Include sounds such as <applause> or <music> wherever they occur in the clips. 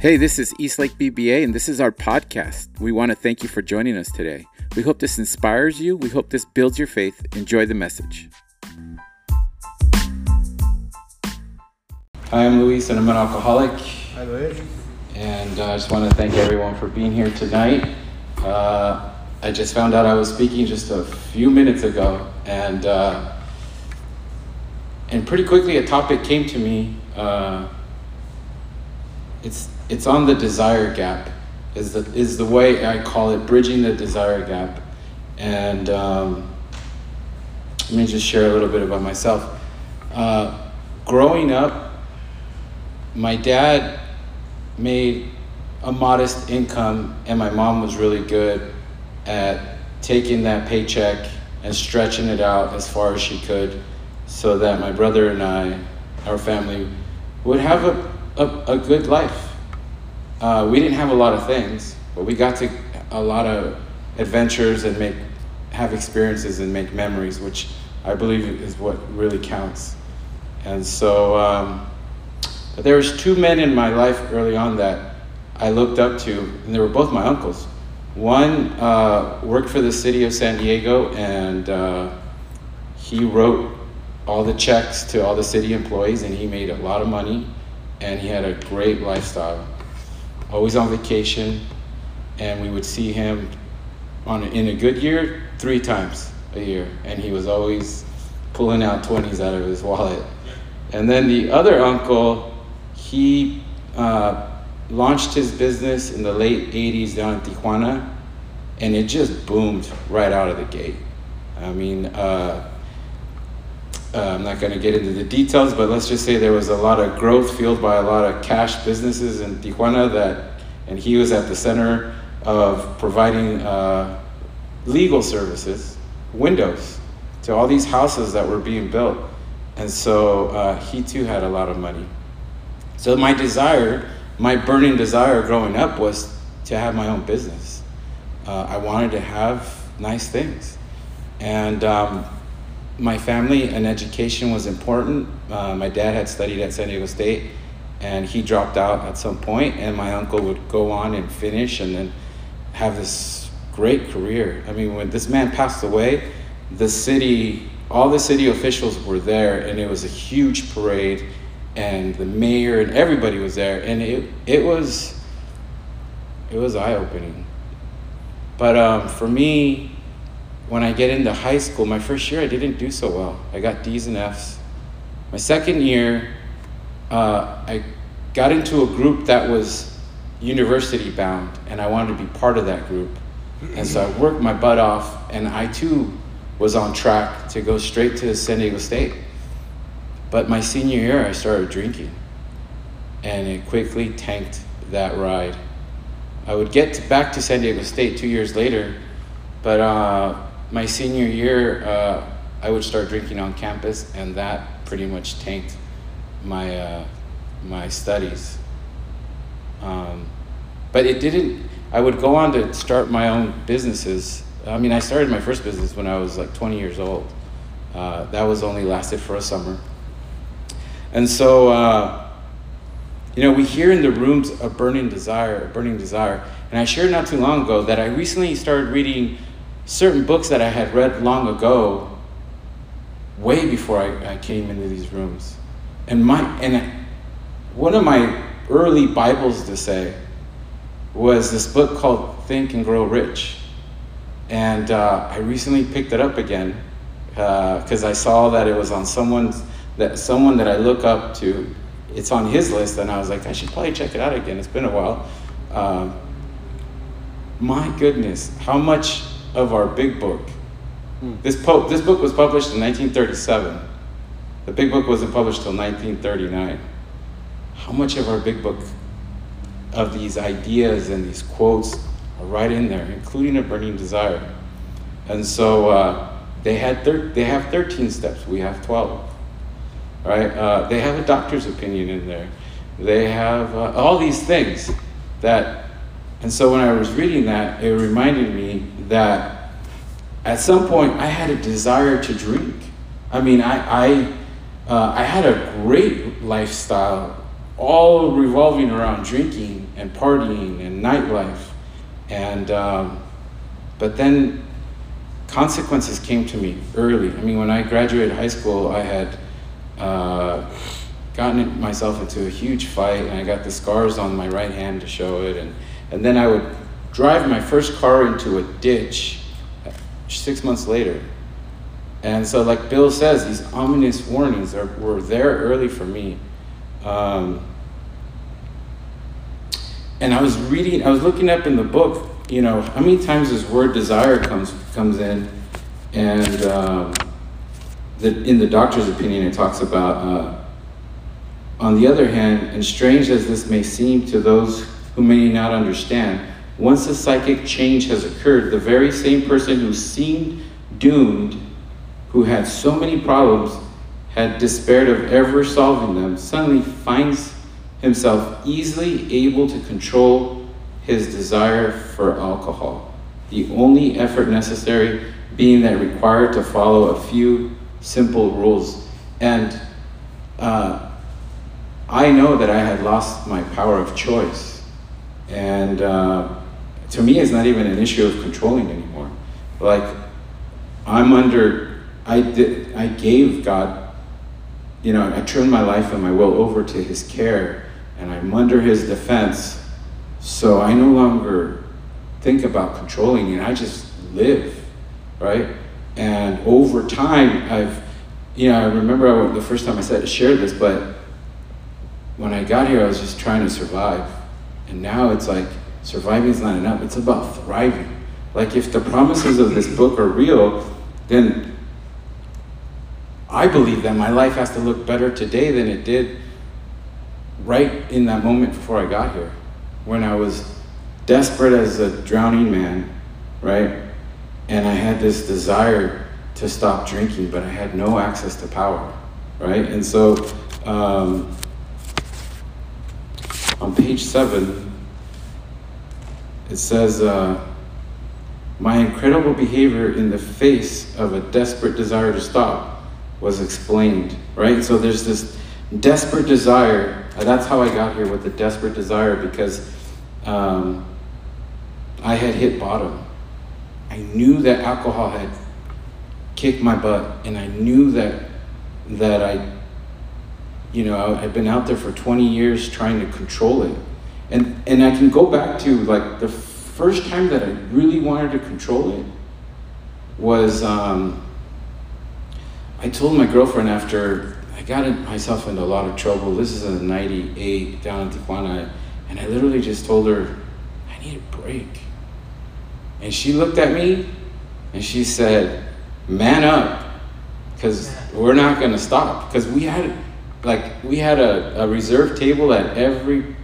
Hey, this is Eastlake BBA, and this is our podcast. We want to thank you for joining us today. We hope this inspires you. We hope this builds your faith. Enjoy the message. Hi, I'm Luis, and I'm an alcoholic. Hi, Luis. And uh, I just want to thank everyone for being here tonight. Uh, I just found out I was speaking just a few minutes ago, and uh, and pretty quickly a topic came to me. Uh, it's it's on the desire gap, is the is the way I call it, bridging the desire gap, and um, let me just share a little bit about myself. Uh, growing up, my dad made a modest income, and my mom was really good at taking that paycheck and stretching it out as far as she could so that my brother and I, our family, would have a, a, a good life. Uh, we didn't have a lot of things, but we got to a lot of adventures and make have experiences and make memories, which I believe is what really counts. And so, um, but there was two men in my life early on that I looked up to, and they were both my uncles. One uh, worked for the city of San Diego, and uh, he wrote all the checks to all the city employees, and he made a lot of money, and he had a great lifestyle. Always on vacation, and we would see him on in a good year three times a year, and he was always pulling out twenties out of his wallet. And then the other uncle, he uh, launched his business in the late '80s down in Tijuana, and it just boomed right out of the gate. I mean. Uh, uh, I'm not going to get into the details, but let's just say there was a lot of growth fueled by a lot of cash businesses in Tijuana that, and he was at the center of providing uh, legal services, windows, to all these houses that were being built. And so uh, he too had a lot of money. So my desire, my burning desire growing up was to have my own business. Uh, I wanted to have nice things. And um, my family and education was important. Uh, my dad had studied at San Diego State, and he dropped out at some point, and my uncle would go on and finish, and then have this great career. I mean, when this man passed away, the city, all the city officials were there, and it was a huge parade, and the mayor and everybody was there, and it it was it was eye opening. But um, for me, when I get into high school, my first year I didn't do so well. I got D's and F's. My second year, uh, I got into a group that was university bound, and I wanted to be part of that group. And so I worked my butt off, and I too was on track to go straight to San Diego State. But my senior year, I started drinking, and it quickly tanked that ride. I would get to, back to San Diego State two years later, but uh, my senior year, uh, I would start drinking on campus, and that pretty much tanked my uh, my studies. Um, but it didn't. I would go on to start my own businesses. I mean, I started my first business when I was like 20 years old. Uh, that was only lasted for a summer. And so, uh, you know, we hear in the rooms a burning desire, a burning desire. And I shared not too long ago that I recently started reading certain books that I had read long ago, way before I, I came into these rooms. And my and one of my early Bibles to say was this book called Think and Grow Rich. And uh, I recently picked it up again because uh, I saw that it was on someone's that someone that I look up to. It's on his list, and I was like, I should probably check it out again. It's been a while. Um, my goodness, how much of our big book. Hmm. This, po- this book was published in 1937. The big book wasn't published until 1939. How much of our big book of these ideas and these quotes are right in there, including a burning desire? And so uh, they had thir- they have 13 steps. We have 12. Right? Uh, they have a doctor's opinion in there. They have uh, all these things that and so when I was reading that, it reminded me that at some point I had a desire to drink. I mean, I, I, uh, I had a great lifestyle all revolving around drinking and partying and nightlife. And, um, but then consequences came to me early. I mean, when I graduated high school, I had uh, gotten myself into a huge fight, and I got the scars on my right hand to show it. And, and then I would drive my first car into a ditch six months later. And so, like Bill says, these ominous warnings are, were there early for me. Um, and I was reading, I was looking up in the book, you know, how many times this word desire comes comes in, and um, the, in the doctor's opinion, it talks about. Uh, on the other hand, and strange as this may seem to those who may not understand, once a psychic change has occurred, the very same person who seemed doomed, who had so many problems, had despaired of ever solving them, suddenly finds himself easily able to control his desire for alcohol. The only effort necessary being that required to follow a few simple rules. And uh, I know that I had lost my power of choice. And uh, to me, it's not even an issue of controlling anymore. Like, I'm under, I, did, I gave God, you know, I turned my life and my will over to His care, and I'm under His defense. So I no longer think about controlling it, I just live, right? And over time, I've, you know, I remember the first time I said shared this, but when I got here, I was just trying to survive. And now it's like surviving is not enough, it's about thriving. Like, if the promises of this book are real, then I believe that my life has to look better today than it did right in that moment before I got here, when I was desperate as a drowning man, right? And I had this desire to stop drinking, but I had no access to power, right? And so, um, on page seven, it says, uh, My incredible behavior in the face of a desperate desire to stop was explained, right? So there's this desperate desire. That's how I got here with the desperate desire because um, I had hit bottom. I knew that alcohol had kicked my butt, and I knew that that I you know, I've been out there for 20 years trying to control it. And, and I can go back to like the first time that I really wanted to control it was um, I told my girlfriend after I got myself into a lot of trouble. This is in 98 down in Tijuana. And I literally just told her, I need a break. And she looked at me and she said, Man up, because we're not going to stop. Because we had like we had a, a reserve table at every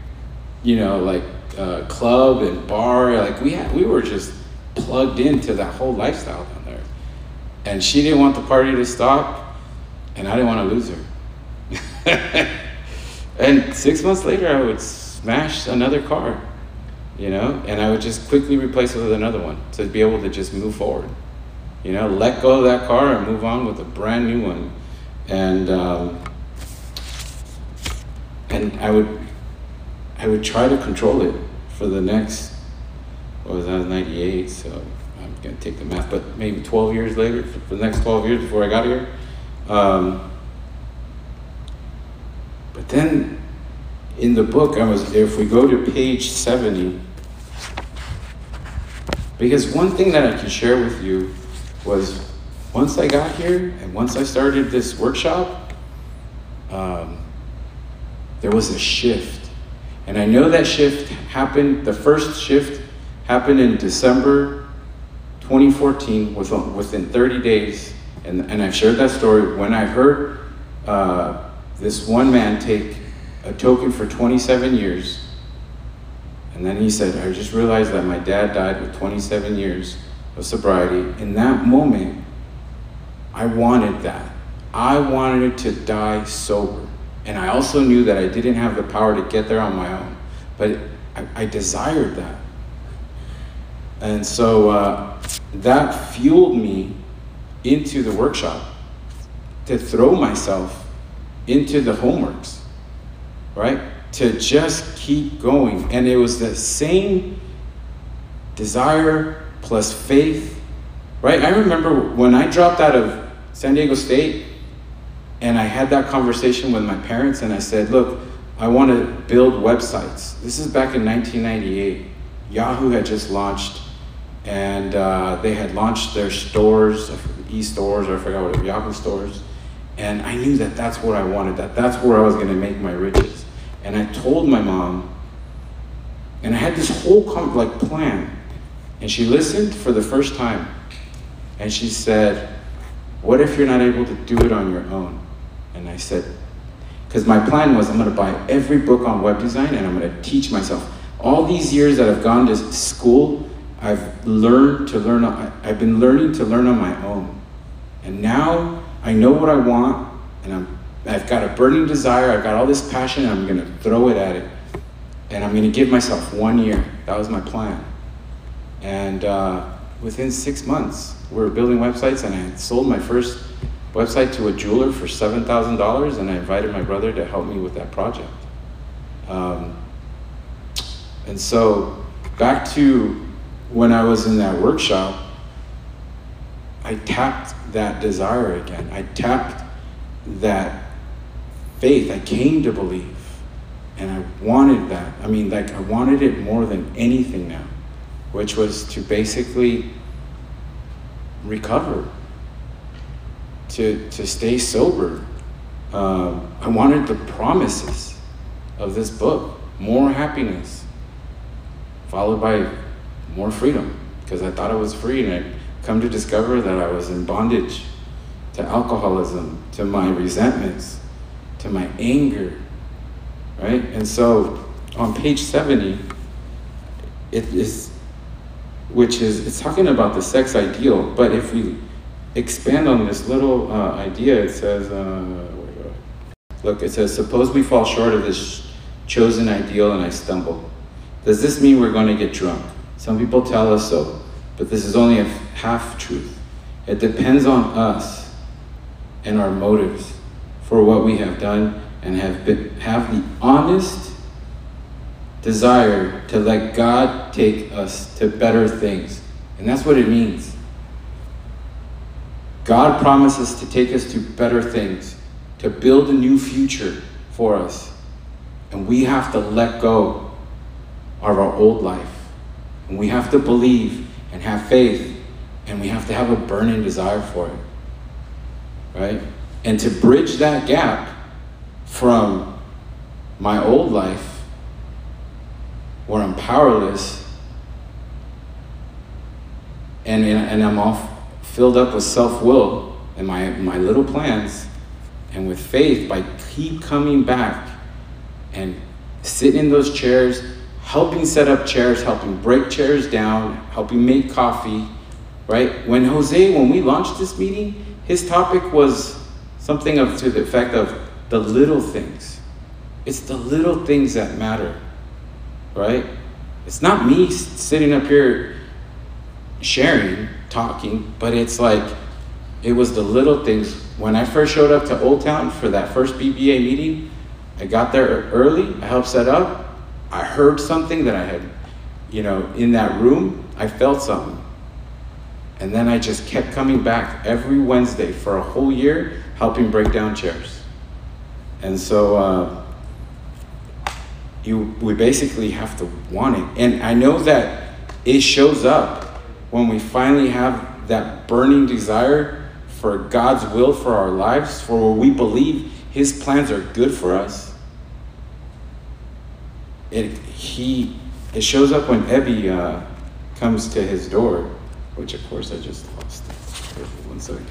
you know like uh, club and bar like we had we were just plugged into that whole lifestyle down there. And she didn't want the party to stop and i didn't want to lose her. <laughs> And six months later i would smash another car you know? And i would just quickly replace it with another one to be able to just move forward you know? Let go of that car and move on with a brand new one. And um, and I would I would try to control it for the next what was that 98 so I'm gonna take the math but maybe 12 years later for the next 12 years before I got here um, but then in the book I was if we go to page 70 because one thing that I can share with you was once I got here and once I started this workshop um, there was a shift. And I know that shift happened, the first shift happened in December 2014, within 30 days. And, and I've shared that story. When I heard uh, this one man take a token for 27 years, and then he said, I just realized that my dad died with 27 years of sobriety. In that moment, I wanted that. I wanted to die sober. And I also knew that I didn't have the power to get there on my own, but I, I desired that. And so uh, that fueled me into the workshop to throw myself into the homeworks, right? to just keep going. And it was the same desire plus faith, right? I remember when I dropped out of San Diego State and I had that conversation with my parents and I said, look, I want to build websites. This is back in 1998. Yahoo had just launched and uh, they had launched their stores, e-stores, or I forgot what, it, Yahoo stores. And I knew that that's what I wanted, that that's where I was going to make my riches. And I told my mom, and I had this whole like plan. And she listened for the first time. And she said, What if you're not able to do it on your own? And I said, Because my plan was I'm going to buy every book on web design and I'm going to teach myself. All these years that I've gone to school, I've learned to learn, I've been learning to learn on my own. And now I know what I want and I'm, I've got a burning desire, I've got all this passion, and I'm going to throw it at it. And I'm going to give myself one year. That was my plan. And uh, within six months, we were building websites, and I sold my first website to a jeweler for $7,000, and I invited my brother to help me with that project. Um, and so, back to when I was in that workshop, I tapped that desire again. I tapped that faith. I came to believe. And I wanted that. I mean, like, I wanted it more than anything now, which was to basically recover, to, to stay sober. Um, I wanted the promises of this book more happiness, followed by more freedom, because I thought I was free, and I come to discover that I was in bondage to alcoholism, to my resentments, to my anger, right? And so on page 70, it is, which is, it's talking about the sex ideal, but if we expand on this little uh, idea, it says, uh, look, it says, suppose we fall short of this chosen ideal and I stumble. Does this mean we're going to get drunk? Some people tell us so, but this is only a half truth. It depends on us and our motives for what we have done and have, been, have the honest desire to let God take us to better things. And that's what it means. God promises to take us to better things, to build a new future for us. And we have to let go of our old life. And we have to believe and have faith. And we have to have a burning desire for it. Right? And to bridge that gap from my old life, where I'm powerless, and, and I'm all filled up with self will and my, my little plans, and with faith, by keep coming back and sitting in those chairs, helping set up chairs, helping break chairs down, helping make coffee, right? When Jose, when we launched this meeting, his topic was something of to the effect of the little things. It's the little things that matter, right? It's not me sitting up here sharing, talking, but it's like it was the little things. When I first showed up to Old Town for that first BBA meeting, I got there early, I helped set up. I heard something that I had, you know, in that room, I felt something. And then I just kept coming back every Wednesday for a whole year helping break down chairs. And so uh, you, we basically have to want it. And I know that it shows up when we finally have that burning desire for God's will for our lives, for where we believe His plans are good for us. It, he, it shows up when Ebby uh, comes to his door, which of course I just lost. One second.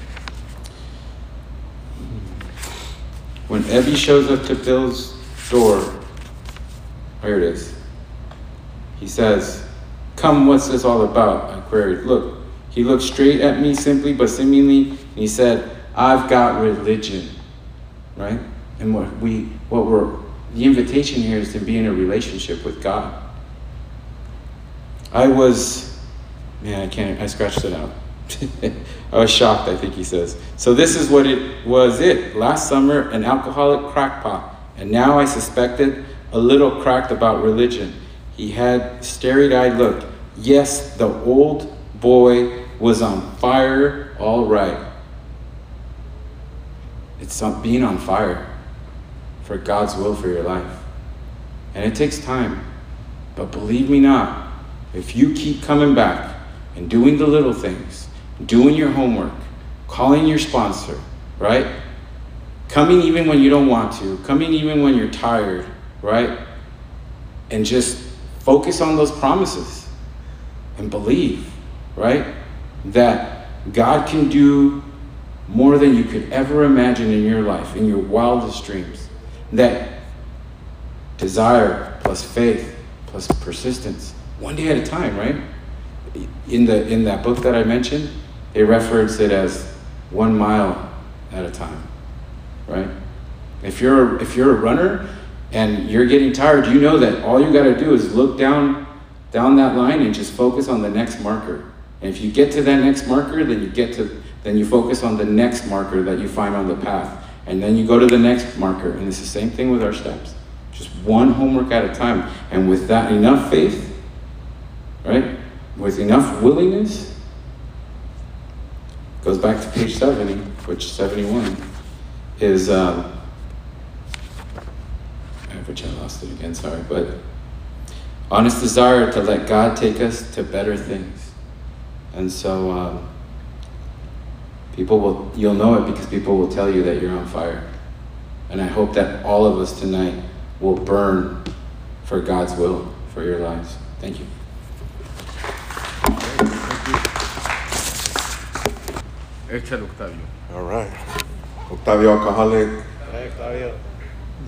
When Ebby shows up to Bill's door, here it is. He says, Come, what's this all about? I queried. Look, he looked straight at me simply but seemingly, and he said, I've got religion. Right? And what we what we're the invitation here is to be in a relationship with God. I was man, I can't I scratched it out. <laughs> I was shocked, I think he says. So this is what it was it. Last summer, an alcoholic crackpot. And now I suspected a little cracked about religion. He had starry eyed look. Yes, the old boy was on fire, all right. It's being on fire for God's will for your life. And it takes time. But believe me not, if you keep coming back and doing the little things, doing your homework, calling your sponsor, right? Coming even when you don't want to, coming even when you're tired, right? And just focus on those promises and believe, right? That God can do more than you could ever imagine in your life, in your wildest dreams. That desire plus faith plus persistence, one day at a time, right? In the in that book that I mentioned, they reference it as one mile at a time, right? If you're if you're a runner and you're getting tired, you know that all you got to do is look down down that line and just focus on the next marker. And if you get to that next marker, then you get to then you focus on the next marker that you find on the path. And then you go to the next marker. And it's the same thing with our steps. Just one homework at a time. And with that enough faith, right? With enough willingness, goes back to page 70, which 71 is, um, which I lost it again, sorry, but honest desire to let God take us to better things. And so, um, People will, you'll know it because people will tell you that you're on fire. And I hope that all of us tonight will burn for God's will for your lives. Thank you. Octavio. All right. Octavio Alcoholic. Hey, Octavio.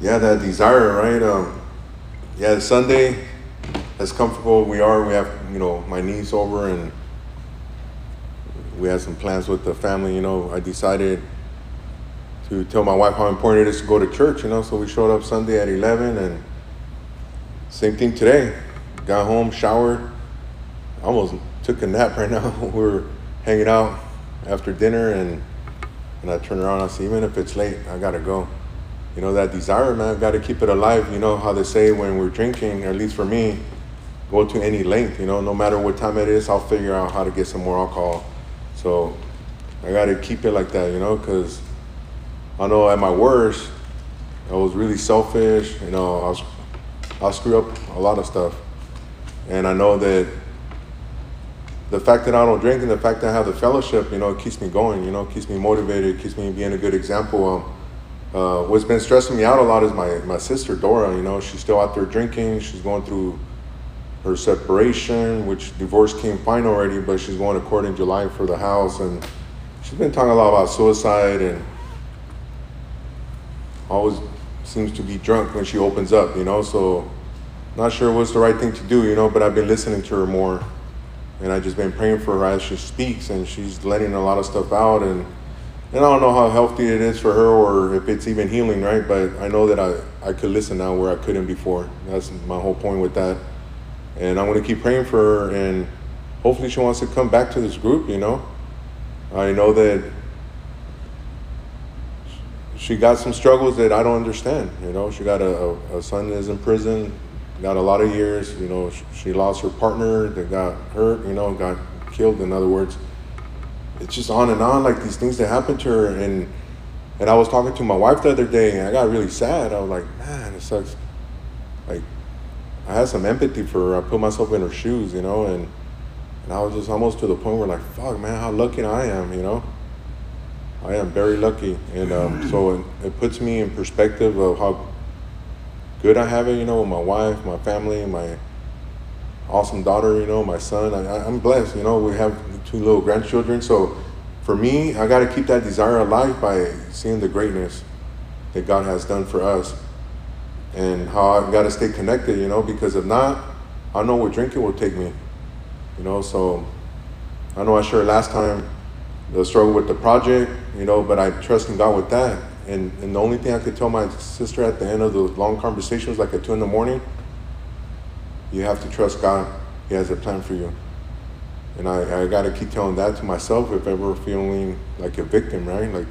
Yeah, that desire, right? Um, yeah, Sunday, as comfortable we are, we have, you know, my niece over and we had some plans with the family. You know, I decided to tell my wife how important it is to go to church. You know, so we showed up Sunday at 11, and same thing today. Got home, showered, almost took a nap <laughs> right now. we were hanging out after dinner, and and I turn around. I say, even if it's late, I gotta go. You know that desire, man. Got to keep it alive. You know how they say when we're drinking, or at least for me, go to any length. You know, no matter what time it is, I'll figure out how to get some more alcohol so I got to keep it like that, you know, because I know at my worst, I was really selfish. You know, I was, I screw up a lot of stuff, and I know that the fact that I don't drink and the fact that I have the fellowship, you know, it keeps me going. You know, keeps me motivated, keeps me being a good example. Um, uh, what's been stressing me out a lot is my my sister Dora. You know, she's still out there drinking. She's going through her separation, which divorce came fine already, but she's going to court in July for the house, and she's been talking a lot about suicide and always seems to be drunk when she opens up, you know. So, not sure what's the right thing to do, you know. But I've been listening to her more, and I've just been praying for her as she speaks, and she's letting a lot of stuff out, and and I don't know how healthy it is for her or if it's even healing, right? But I know that I I could listen now where I couldn't before. That's my whole point with that. And I'm going to keep praying for her and hopefully she wants to come back to this group you know? I know that she got some struggles that i don't understand you know? She got a, a son that's in prison got a lot of years you know? She lost her partner that got hurt you know got killed in other words it's just on and on like these things that happen to her and and i was talking to my wife the other day and i got really sad i was like man it sucks like I had some empathy for her. I put myself in her shoes, you know, and and I was just almost to the point where like, fuck, man, how lucky I am, you know. I am very lucky, and um, so it, it, puts me in perspective of how good I have it, you know, with my wife, my family, my awesome daughter, you know, my son. I, I'm blessed, you know. We have two little grandchildren, so for me, I got to keep that desire alive by seeing the greatness that God has done for us and how I've got to stay connected, you know, because if not, I know where drinking will take me, you know. So I know I shared last time the struggle with the project, you know, but I trust in God with that. And, and the only thing I could tell my sister at the end of the long conversation was like at two in the morning, you have to trust God. He has a plan for you. And I, I got to keep telling that to myself if ever feeling like a victim, right? Like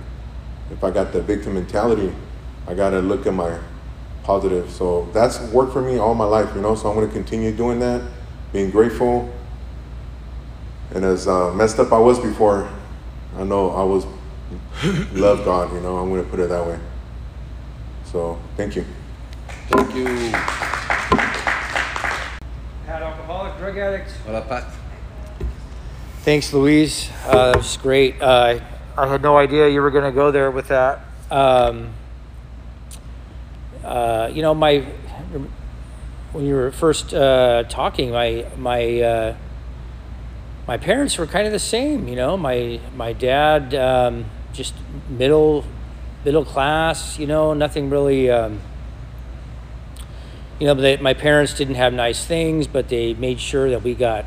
if I got the victim mentality, I got to look at my positive. So that's worked for me all my life, you know. So I'm going to continue doing that, being grateful. And as uh, messed up I was before, I know I was <laughs> love God, you know. I'm going to put it that way. So thank you. Thank you. Pat alcoholic, drug addict. Hola, Pat. Thanks, Luis. Uh, that was great. Uh, I had no idea you were going to go there with that. Um, uh, you know, my when you were first uh, talking, my my uh, my parents were kind of the same. You know, my my dad um, just middle middle class. You know, nothing really. Um, you know, they, my parents didn't have nice things, but they made sure that we got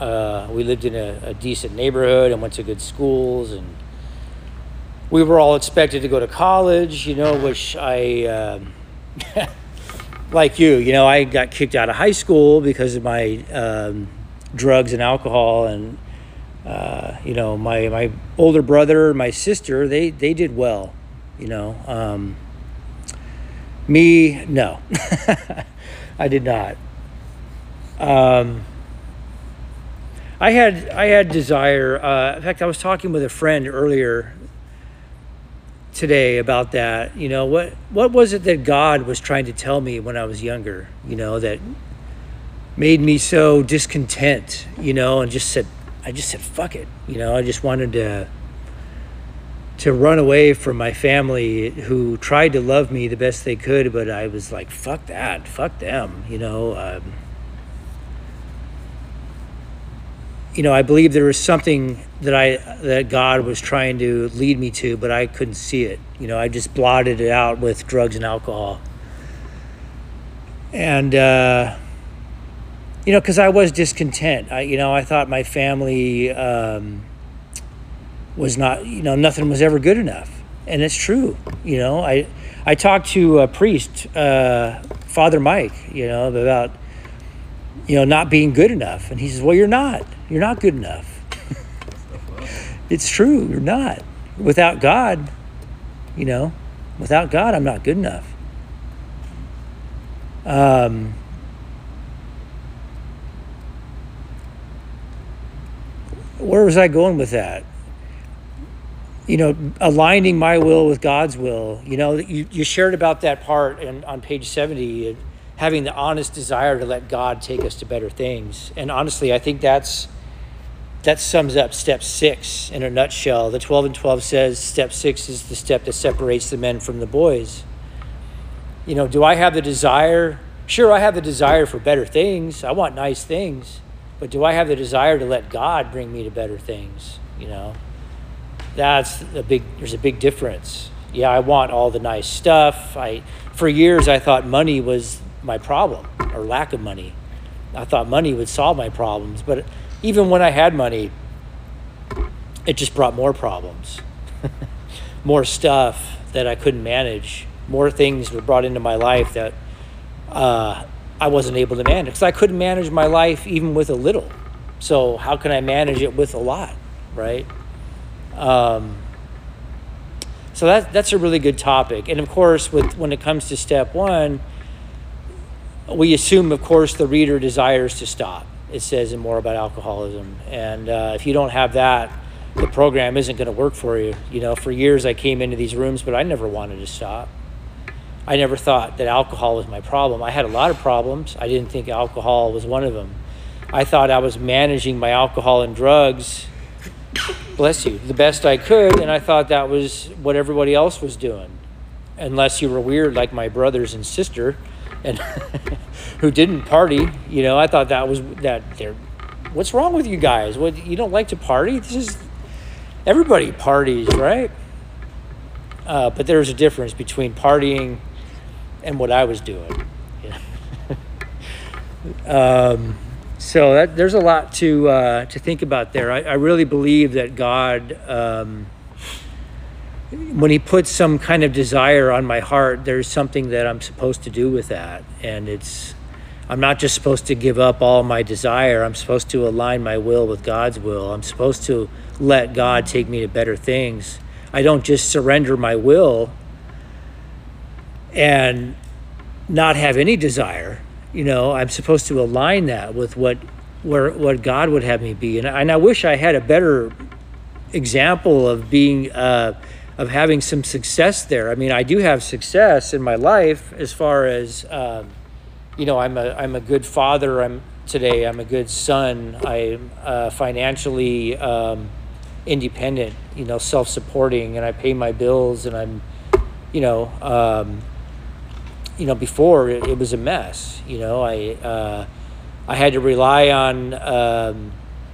uh, we lived in a, a, decent neighborhood and went to good schools and we were all expected to go to college you know which i um, <laughs> like you you know i got kicked out of high school because of my um, drugs and alcohol and uh, you know my, my older brother my sister they, they did well you know um, me no <laughs> i did not um, I had I had desire. Uh, in fact, I was talking with a friend earlier today about that. You know what what was it that God was trying to tell me when I was younger? You know that made me so discontent. You know, and just said I just said fuck it. You know, I just wanted to to run away from my family who tried to love me the best they could, but I was like fuck that, fuck them. You know. Um, you know, I believe there was something that I that God was trying to lead me to, but I couldn't see it. You know, I just blotted it out with drugs and alcohol. And uh, you know, because I was discontent. I, you know, I thought my family um, was not. You know, nothing was ever good enough, and it's true. You know, I I talked to a priest, uh, Father Mike. You know, about you know not being good enough, and he says, "Well, you're not." You're not good enough. <laughs> it's true, you're not. Without God, you know, without God, I'm not good enough. Um, where was I going with that? You know, aligning my will with God's will. You know, you, you shared about that part in, on page 70, having the honest desire to let God take us to better things. And honestly, I think that's that sums up step six in a nutshell. The 12 and 12 says step six is the step that separates the men from the boys. You know, do I have the desire? Sure, I have the desire for better things. I want nice things. But do I have the desire to let God bring me to better things? You know, that's a big, there's a big difference. Yeah, I want all the nice stuff. I, for years, I thought money was my problem or lack of money. I thought money would solve my problems. But even when I had money, it just brought more problems, <laughs> more stuff that I couldn't manage, more things were brought into my life that uh, I wasn't able to manage because I couldn't manage my life even with a little. So how can I manage it with a lot, right? Um, so that that's a really good topic, and of course, with when it comes to step one, we assume, of course, the reader desires to stop it says in more about alcoholism. And uh, if you don't have that, the program isn't going to work for you. You know, for years I came into these rooms, but I never wanted to stop. I never thought that alcohol was my problem. I had a lot of problems. I didn't think alcohol was one of them. I thought I was managing my alcohol and drugs, bless you, the best I could, and I thought that was what everybody else was doing. Unless you were weird like my brothers and sister and <laughs> who didn't party. You know, I thought that was that they're. What's wrong with you guys? What you don't like to party? This is everybody parties, right? Uh, but there's a difference between partying and what I was doing. <laughs> um, so that, there's a lot to uh, to think about there. I, I really believe that God. Um, when he puts some kind of desire on my heart, there's something that I'm supposed to do with that. And it's, I'm not just supposed to give up all my desire. I'm supposed to align my will with God's will. I'm supposed to let God take me to better things. I don't just surrender my will and not have any desire. You know, I'm supposed to align that with what where what God would have me be, and, and I wish I had a better example of being uh, of having some success there. I mean, I do have success in my life as far as um, you know. I'm a I'm a good father. I'm today. I'm a good son. I'm uh, financially um, independent. You know, self supporting, and I pay my bills, and I'm you know. Um, you know, before it, it was a mess. You know, I uh, I had to rely on um,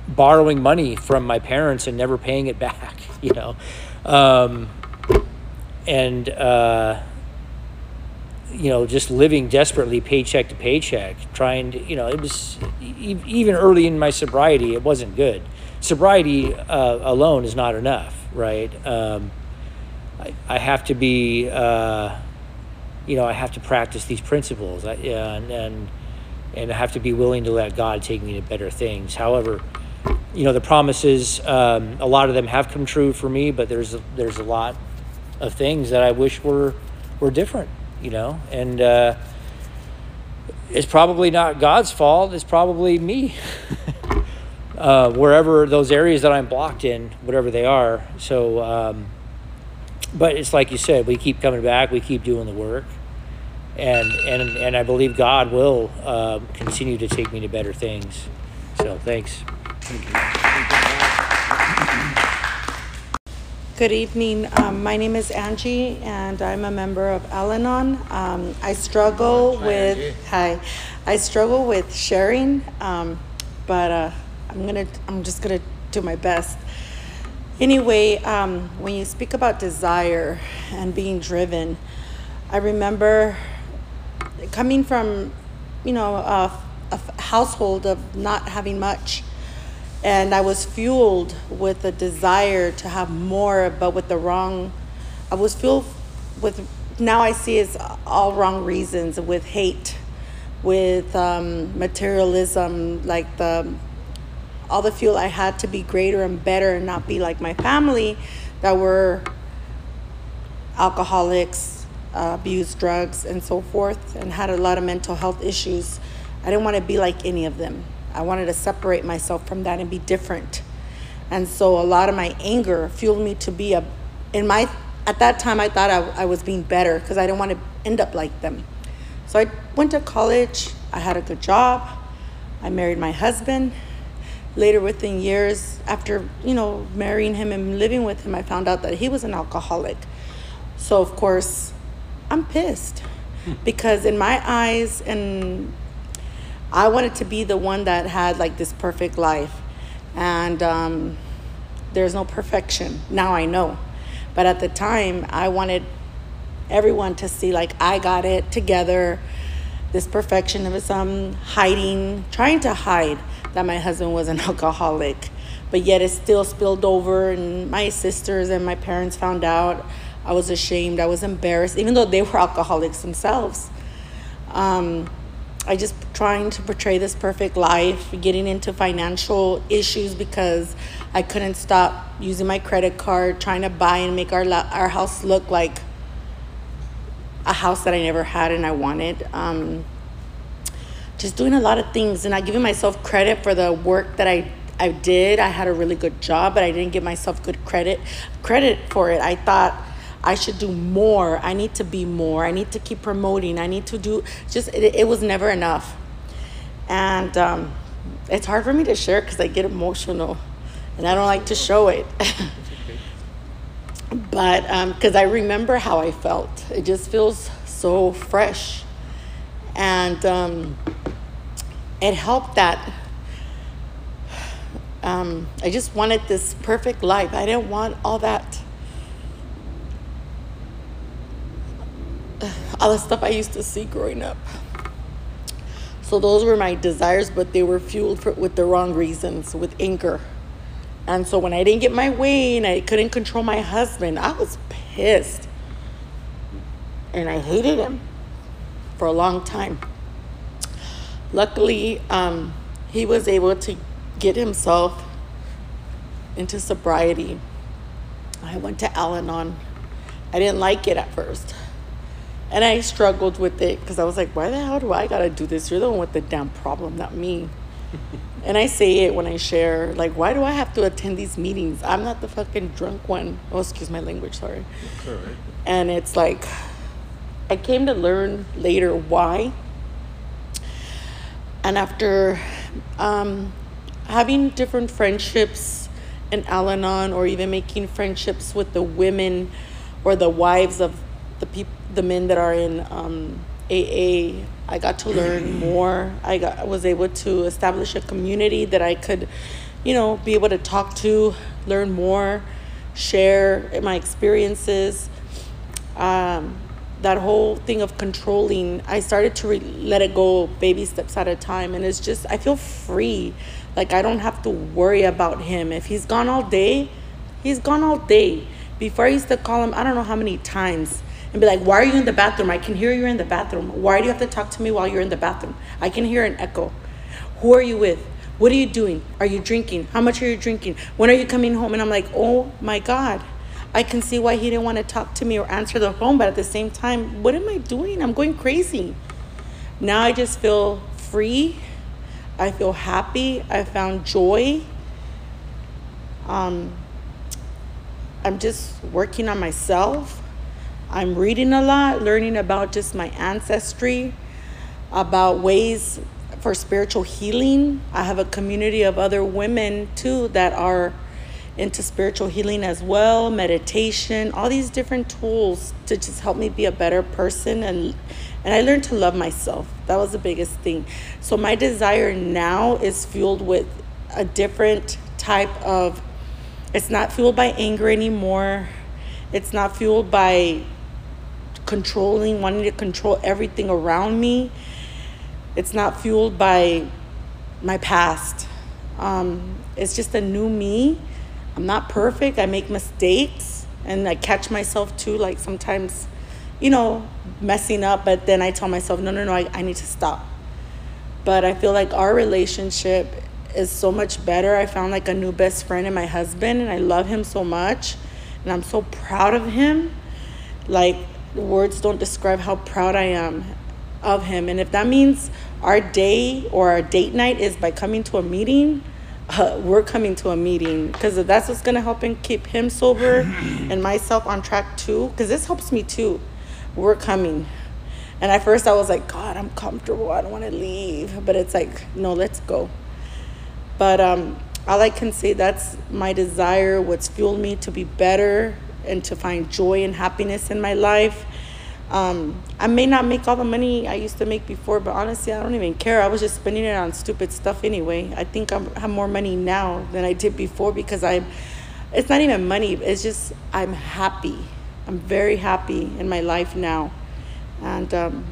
borrowing money from my parents and never paying it back. <laughs> You know, um, and uh, you know, just living desperately paycheck to paycheck, trying to, you know, it was even early in my sobriety, it wasn't good. Sobriety uh, alone is not enough, right? Um, I, I have to be. Uh, you know, I have to practice these principles, I, and, and and I have to be willing to let God take me to better things. However, you know, the promises, um, a lot of them have come true for me, but there's a, there's a lot of things that I wish were were different. You know, and uh, it's probably not God's fault. It's probably me. <laughs> uh, wherever those areas that I'm blocked in, whatever they are. So. Um, but it's like you said, we keep coming back, we keep doing the work, and and and I believe God will uh, continue to take me to better things. So thanks. Good evening. Um, my name is Angie, and I'm a member of Al-Anon. Um, I struggle with hi, I struggle with sharing, um, but uh, I'm gonna I'm just gonna do my best. Anyway, um, when you speak about desire and being driven, I remember coming from, you know, a, a household of not having much and I was fueled with a desire to have more, but with the wrong. I was fueled with now I see it's all wrong reasons with hate, with um, materialism, like the all the fuel I had to be greater and better and not be like my family that were alcoholics, uh, abused drugs, and so forth, and had a lot of mental health issues. I didn't want to be like any of them. I wanted to separate myself from that and be different. And so a lot of my anger fueled me to be a, in my, at that time I thought I, I was being better because I didn't want to end up like them. So I went to college, I had a good job, I married my husband. Later within years, after, you know, marrying him and living with him, I found out that he was an alcoholic. So of course, I'm pissed because in my eyes and I wanted to be the one that had like this perfect life. And um, there's no perfection. Now I know. But at the time, I wanted everyone to see like I got it together. This perfection of some hiding, trying to hide that my husband was an <laughs> alcoholic. But yet it still spilled over, and my sisters and my parents found out. I was ashamed. I was embarrassed, even though they were alcoholics themselves. Um, I just trying to portray this perfect life, getting into financial issues because I couldn't stop using my credit card, trying to buy and make our our house look like a house that I never had and I wanted. Um, just doing a lot of things and not giving myself credit for the work that I I did. I had a really good job, but I didn't give myself good credit credit for it. I thought I should do more. I need to be more. I need to keep promoting. I need to do just, it, it was never enough. And um, it's hard for me to share because I get emotional and I don't like to show it. <laughs> but because um, I remember how I felt, it just feels so fresh. And um, it helped that um, I just wanted this perfect life. I didn't want all that all the stuff I used to see growing up. So those were my desires, but they were fueled for, with the wrong reasons, with anger. And so when I didn't get my way and I couldn't control my husband, I was pissed. And I hated him for a long time. Luckily, um, he was able to get himself into sobriety. I went to Al Anon. I didn't like it at first And I struggled with it because I was like, why the hell do I gotta do this? You're the one with the damn problem, not me. <laughs> and I say it when I share, like, why do I have to attend these meetings? I'm not the fucking drunk one. Oh, excuse my language, sorry. And it's like, I came to learn later why. And after um, having different friendships in Al Anon or even making friendships with the women or the wives of the people, the men that are in um, AA, I got to learn more. I got was able to establish a community that I could, you know, be able to talk to, learn more, share my experiences. Um, that whole thing of controlling, I started to re- let it go baby steps at a time, and it's just I feel free. Like I don't have to worry about him. If he's gone all day, he's gone all day. Before I used to call him, I don't know how many times and be like, Why are you in the bathroom? I can hear you're in the bathroom. Why do you have to talk to me while you're in the bathroom? I can hear an echo. Who are you with? What are you doing? Are you drinking? How much are you drinking? When are you coming home? And I'm like, Oh my God. I can see why he didn't want to talk to me or answer the phone, but at the same time, what am I doing? I'm going crazy. Now I just feel free. I feel happy. I found joy. Um, I'm just working on myself. I'm reading a lot, learning about just my ancestry, about ways for spiritual healing. I have a community of other women too that are into spiritual healing as well, meditation, all these different tools to just help me be a better person and and I learned to love myself. That was the biggest thing. So my desire now is fueled with a different type of it's not fueled by anger anymore. It's not fueled by controlling, wanting to control everything around me. It's not fueled by my past. Um, it's just a new me. I'm not perfect. I make mistakes and I catch myself too, like sometimes, you know, messing up, but then I tell myself, no, no, no, I, I need to stop. But I feel like our relationship is so much better. I found like a new best friend in my husband, and I love him so much. And I'm so proud of him. Like, words don't describe how proud I am of him. And if that means our day or our date night is by coming to a meeting, uh, we're coming to a meeting because that's what's going to help him keep him sober <laughs> and myself on track too. Because this helps me too. We're coming. And at first I was like, God, I'm comfortable. I don't want to leave. But it's like, no, let's go. But um, all I can say that's my desire, what's fueled me to be better and to find joy and happiness in my life. Um, I may not make all the money I used to make before, but honestly, I don't even care. I was just spending it on stupid stuff anyway. I think I'm, I have more money now than I did before because I'm. It's not even money. It's just I'm happy. I'm very happy in my life now, and um,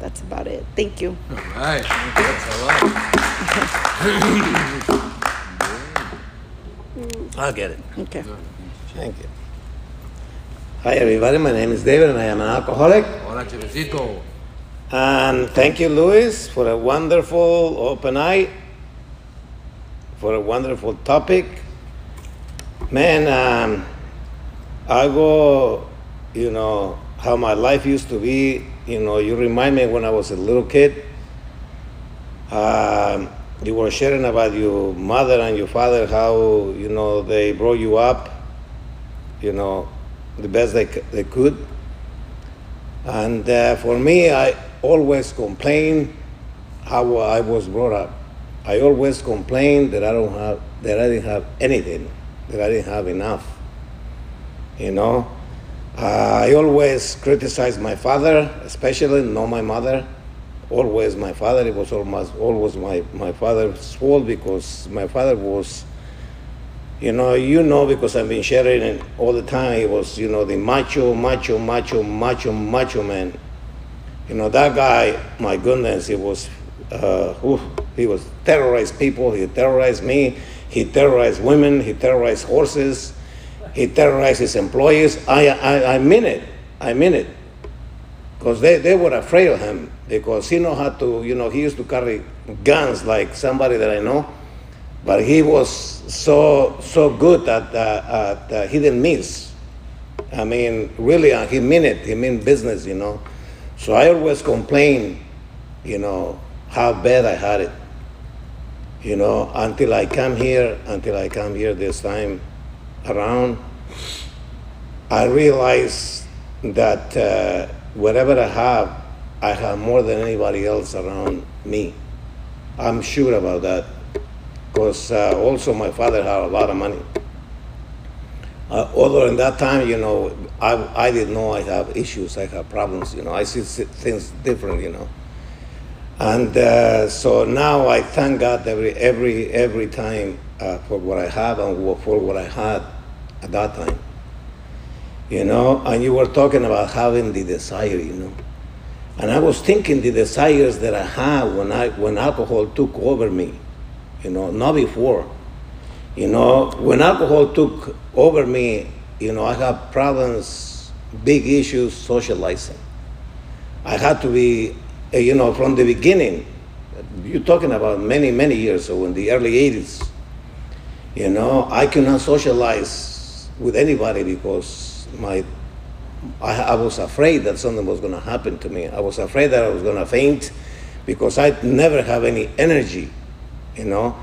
that's about it. Thank you. All right. That's a lot. <laughs> I'll get it. Okay. Thank you. Hi, everybody. My name is David, and I am an alcoholic. Hola, Chevecito. And thank you, Luis, for a wonderful open night, for a wonderful topic. Man, um, I go, you know, how my life used to be. You know, you remind me when I was a little kid. Um, you were sharing about your mother and your father, how, you know, they brought you up, you know, the best they, they could. And uh, for me, I always complain how I was brought up. I always complain that I don't have, that I didn't have anything, that I didn't have enough. You know, uh, I always criticize my father, especially not my mother. Always my father. It was almost always my my father's fault because my father was you know, you know, because I've been sharing it all the time. He was, you know, the macho, macho, macho, macho, macho man. You know, that guy, my goodness, he was, uh, oof, he was terrorized people. He terrorized me. He terrorized women. He terrorized horses. He terrorized his employees. I, I, I mean it. I mean it. Because they, they were afraid of him because he know how to, you know, he used to carry guns like somebody that I know but he was so so good that uh, at, uh, he didn't miss. I mean, really, uh, he mean it. He mean business, you know. So I always complain, you know, how bad I had it. You know, until I come here, until I come here this time around, I realize that uh, whatever I have, I have more than anybody else around me. I'm sure about that because uh, also my father had a lot of money. Uh, although in that time, you know, I, I didn't know I have issues, I have problems, you know, I see things different, you know. And uh, so now I thank God every, every, every time uh, for what I have and for what I had at that time. You know, and you were talking about having the desire, you know. And I was thinking the desires that I had when, I, when alcohol took over me, you know, not before. You know, when alcohol took over me, you know, I had problems, big issues socializing. I had to be, uh, you know, from the beginning, you're talking about many, many years ago in the early 80s, you know, I could not socialize with anybody because my, I, I was afraid that something was going to happen to me. I was afraid that I was going to faint because I never have any energy, you know.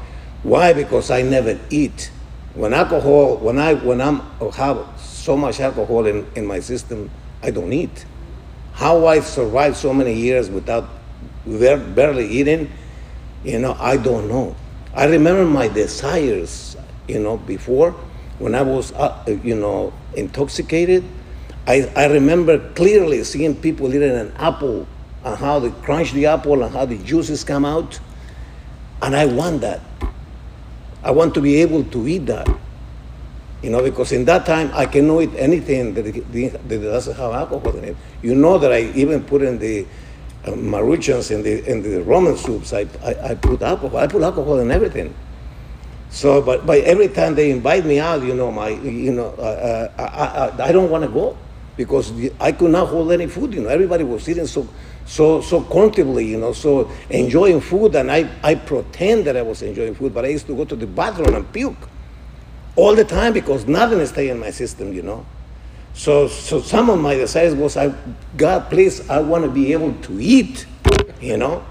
Why? Because I never eat. When alcohol, when I when I'm have so much alcohol in, in my system, I don't eat. How I survived so many years without barely eating, you know, I don't know. I remember my desires, you know, before when I was, uh, you know, intoxicated. I, I remember clearly seeing people eating an apple and how they crunch the apple and how the juices come out. And I want that. I want to be able to eat that. You know, because in that time I cannot eat anything that, that doesn't have alcohol in it. You know that I even put in the uh, maruchans in the in the ramen soups. I, I, I put alcohol. I put alcohol in everything. So, but but every time they invite me out, you know, my you know, uh, uh, I, I, I don't want to go because I could not hold any food. You know, everybody was eating so so so comfortably, you know, so enjoying food, and I I pretend that I was enjoying food, but I used to go to the bathroom and puke all the time because nothing stayed in my system, you know. So so some of my desires was, I God, please, I want to be able to eat, you know.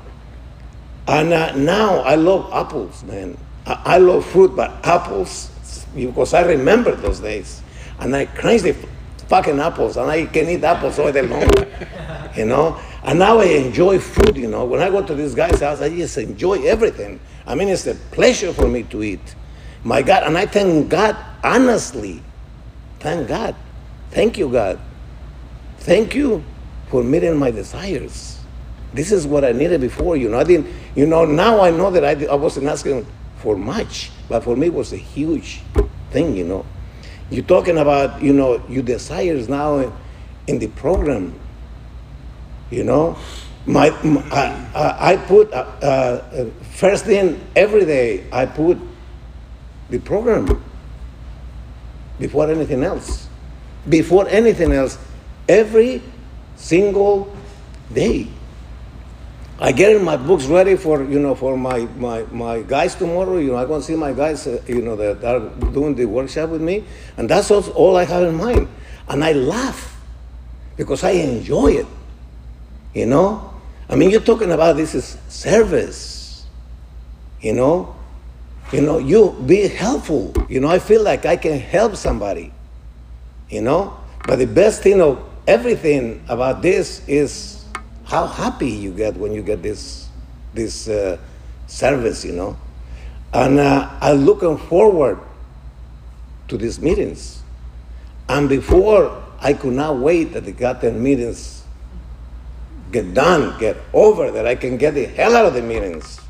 And uh, now I love apples, man. I, I love fruit, but apples because I remember those days, and I the fucking apples, and I can eat apples all day long, <laughs> you know. And now I enjoy food, you know. When I go to this guy's house, I just enjoy everything. I mean, it's a pleasure for me to eat. My God, and I thank God honestly. Thank God. Thank you, God. Thank you for meeting my desires. This is what I needed before, you know. I didn't, you know, now I know that I, I wasn't asking for much, but for me it was a huge thing, you know. You're talking about, you know, your desires now in, in the program, you know. My, my I, I, put, uh, uh, first thing every day, I put the program before anything else. Before anything else, every single day. I get my books ready for you know for my, my, my guys tomorrow. You know I'm gonna see my guys uh, you know that are doing the workshop with me, and that's all, all I have in mind. And I laugh because I enjoy it. You know, I mean you're talking about this is service. You know, you know you be helpful. You know I feel like I can help somebody. You know, but the best thing of everything about this is how happy you get when you get this this uh, service, you know. And uh, I'm looking forward to these meetings. And before I could not wait that the goddamn meetings get done, get over, that I can get the hell out of the meetings.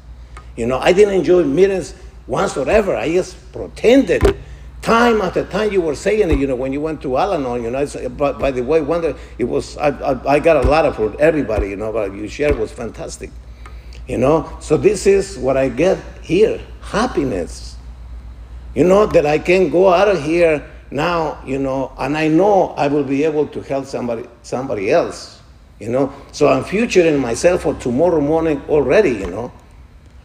You know, I didn't enjoy meetings once or ever. I just pretended time after time you were saying it, you know, when you went to Al-Anon, you know, it's, but by the way, wonder it was, I, I, I got a lot of for everybody, you know, but you shared was fantastic, you know. So this is what I get here, happiness, you know, that I can go out of here now, you know, and I know I will be able to help somebody, somebody else, you know. So I'm futuring myself for tomorrow morning already, you know.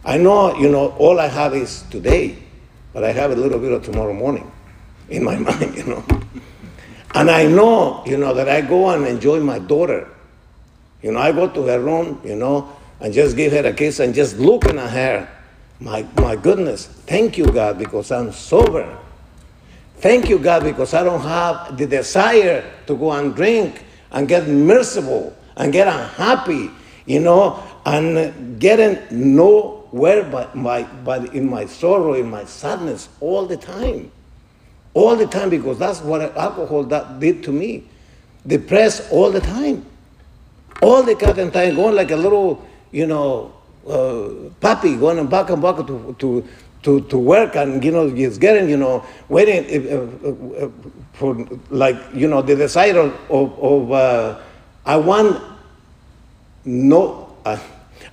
I know, you know, all I have is today but I have a little bit of tomorrow morning in my <laughs> mind, you know. And I know, you know, that I go and enjoy my daughter, You know, I go to her room, you know, and just give her a kiss and just looking at her. My, my goodness, thank you, God, because I'm sober. Thank you, God, because I don't have the desire to go and drink and get merciful and get unhappy, you know, and getting nowhere but, my, but in my sorrow, in my sadness all the time. All the time, because that's what alcohol that did to me. Depressed all the time. All the goddamn time, going like a little, you know, uh, puppy going back and back to, to, to, to work and you know he's getting you know waiting uh, uh, uh, for like you know the desire of, of uh, I want no uh,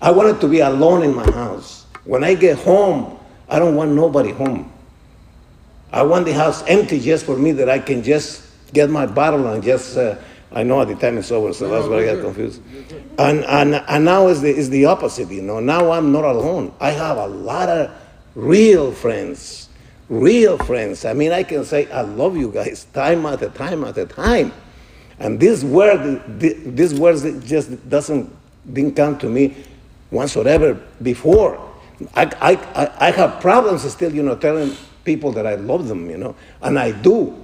I wanted to be alone in my house. When I get home I don't want nobody home. I want the house empty just for me that I can just get my bottle and just uh, I know at the time it's over so that's why I got confused. And, and, and now is the, is the opposite you know. Now I'm not alone. I have a lot of real friends, real friends. I mean, I can say, I love you guys <laughs> time after time after time. And this word, this words just doesn't, didn't come to me whatsoever before. I, I, I have problems still, you know, telling people that I love them, you know, and I do,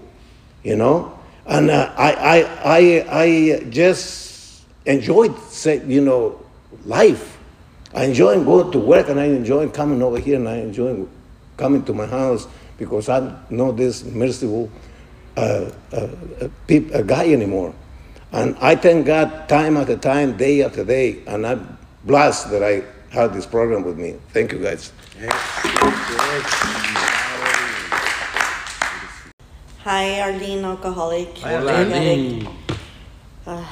you know. And uh, I, I, I, I just enjoyed, say, you know, life I enjoy going to work and I enjoy coming over here and I enjoy coming to my house because I know this merciful uh, uh, uh, guy anymore. And I thank God time after time, day after day, and I'm blessed that I had this program with me. Thank you, guys. Hi, Arlene, alcoholic. Hi, Arlene. Uh,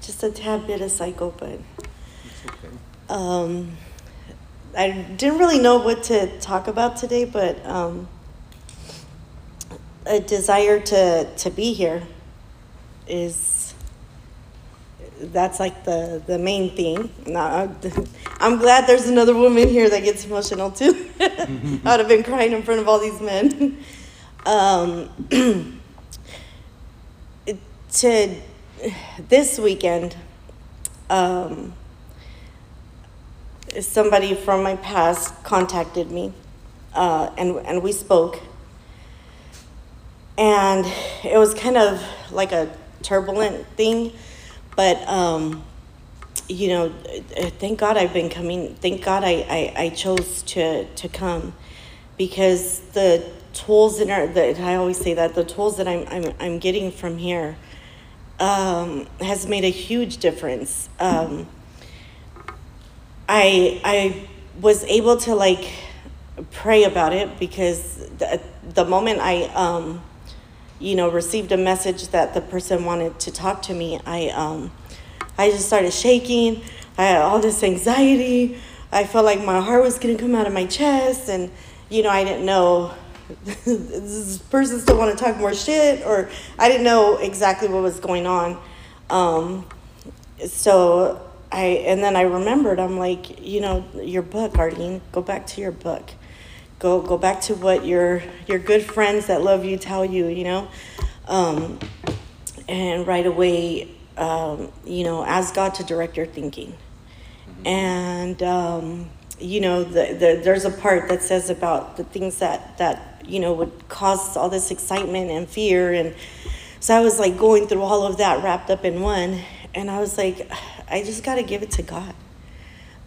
just a tad bit of psycho, but um, I didn't really know what to talk about today, but um, a desire to, to be here is that's like the, the main thing. <laughs> I'm glad there's another woman here that gets emotional too. <laughs> I'd have been crying in front of all these men. <laughs> Um, <clears throat> to this weekend, um, somebody from my past contacted me, uh, and and we spoke. And it was kind of like a turbulent thing, but um, you know, thank God I've been coming. Thank God I, I, I chose to to come, because the tools in our that I always say that the tools that I'm I'm, I'm getting from here um, has made a huge difference. Um, I I was able to like pray about it because the, the moment I um you know received a message that the person wanted to talk to me, I um I just started shaking. I had all this anxiety. I felt like my heart was gonna come out of my chest, and you know I didn't know <laughs> this person still want to talk more shit, or I didn't know exactly what was going on. Um, so I and then I remembered I'm like, you know, your book, Arlene, go back to your book. Go go back to what your your good friends that love you tell you, you know. Um, and right away, um, you know, ask God to direct your thinking. And um, you know, the, the, there's a part that says about the things that that you know would cause all this excitement and fear and so I was like going through all of that wrapped up in one and I was like I just got to give it to God.